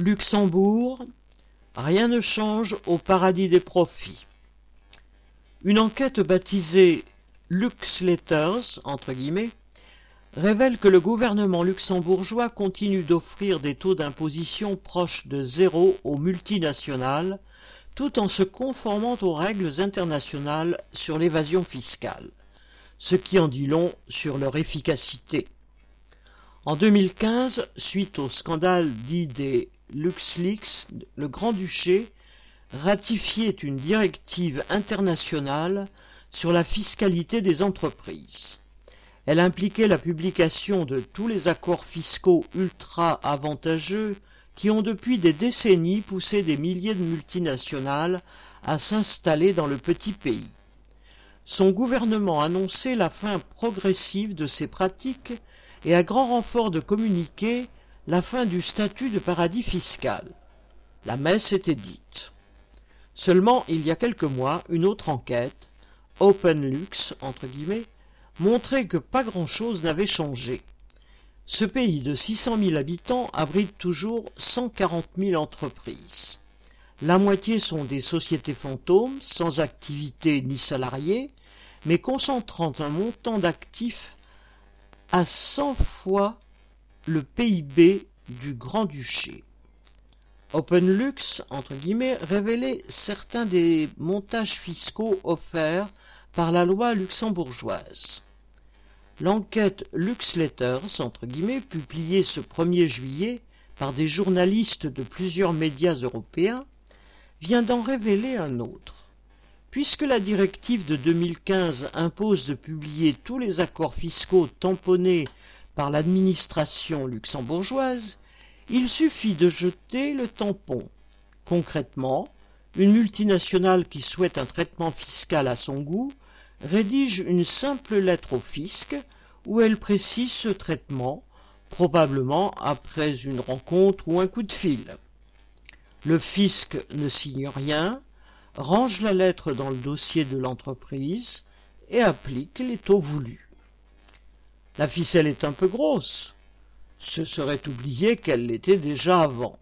Luxembourg, rien ne change au paradis des profits. Une enquête baptisée LuxLetters, entre guillemets, révèle que le gouvernement luxembourgeois continue d'offrir des taux d'imposition proches de zéro aux multinationales, tout en se conformant aux règles internationales sur l'évasion fiscale, ce qui en dit long sur leur efficacité. En 2015, suite au scandale dit des LuxLeaks, le Grand-Duché ratifiait une directive internationale sur la fiscalité des entreprises. Elle impliquait la publication de tous les accords fiscaux ultra avantageux qui ont depuis des décennies poussé des milliers de multinationales à s'installer dans le petit pays. Son gouvernement annonçait la fin progressive de ces pratiques et à grand renfort de communiquer la fin du statut de paradis fiscal. La messe était dite. Seulement, il y a quelques mois, une autre enquête, OpenLux, entre guillemets, montrait que pas grand-chose n'avait changé. Ce pays de 600 000 habitants abrite toujours 140 000 entreprises. La moitié sont des sociétés fantômes, sans activité ni salariés, mais concentrant un montant d'actifs à 100 fois le PIB du Grand-Duché. OpenLux, entre guillemets, révélait certains des montages fiscaux offerts par la loi luxembourgeoise. L'enquête LuxLetters, entre guillemets, publiée ce 1er juillet par des journalistes de plusieurs médias européens, vient d'en révéler un autre. Puisque la directive de 2015 impose de publier tous les accords fiscaux tamponnés par l'administration luxembourgeoise, il suffit de jeter le tampon. Concrètement, une multinationale qui souhaite un traitement fiscal à son goût rédige une simple lettre au fisc où elle précise ce traitement, probablement après une rencontre ou un coup de fil. Le fisc ne signe rien, range la lettre dans le dossier de l'entreprise et applique les taux voulus. La ficelle est un peu grosse. Ce serait oublier qu'elle l'était déjà avant.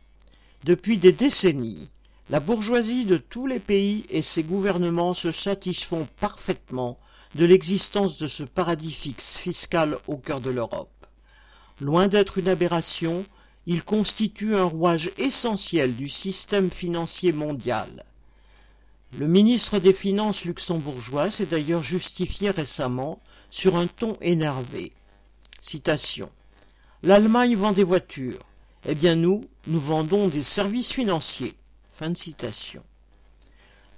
Depuis des décennies, la bourgeoisie de tous les pays et ses gouvernements se satisfont parfaitement de l'existence de ce paradis fixe fiscal au cœur de l'Europe. Loin d'être une aberration, il constitue un rouage essentiel du système financier mondial. Le ministre des Finances luxembourgeois s'est d'ailleurs justifié récemment sur un ton énervé. Citation. L'Allemagne vend des voitures. Eh bien nous, nous vendons des services financiers. Fin de citation.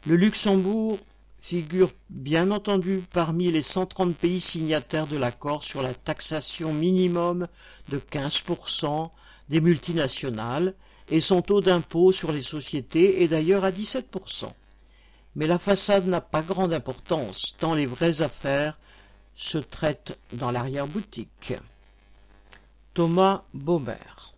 Le Luxembourg figure bien entendu parmi les 130 pays signataires de l'accord sur la taxation minimum de 15% des multinationales et son taux d'impôt sur les sociétés est d'ailleurs à 17%. Mais la façade n'a pas grande importance tant les vraies affaires se traitent dans l'arrière-boutique. Thomas Baumer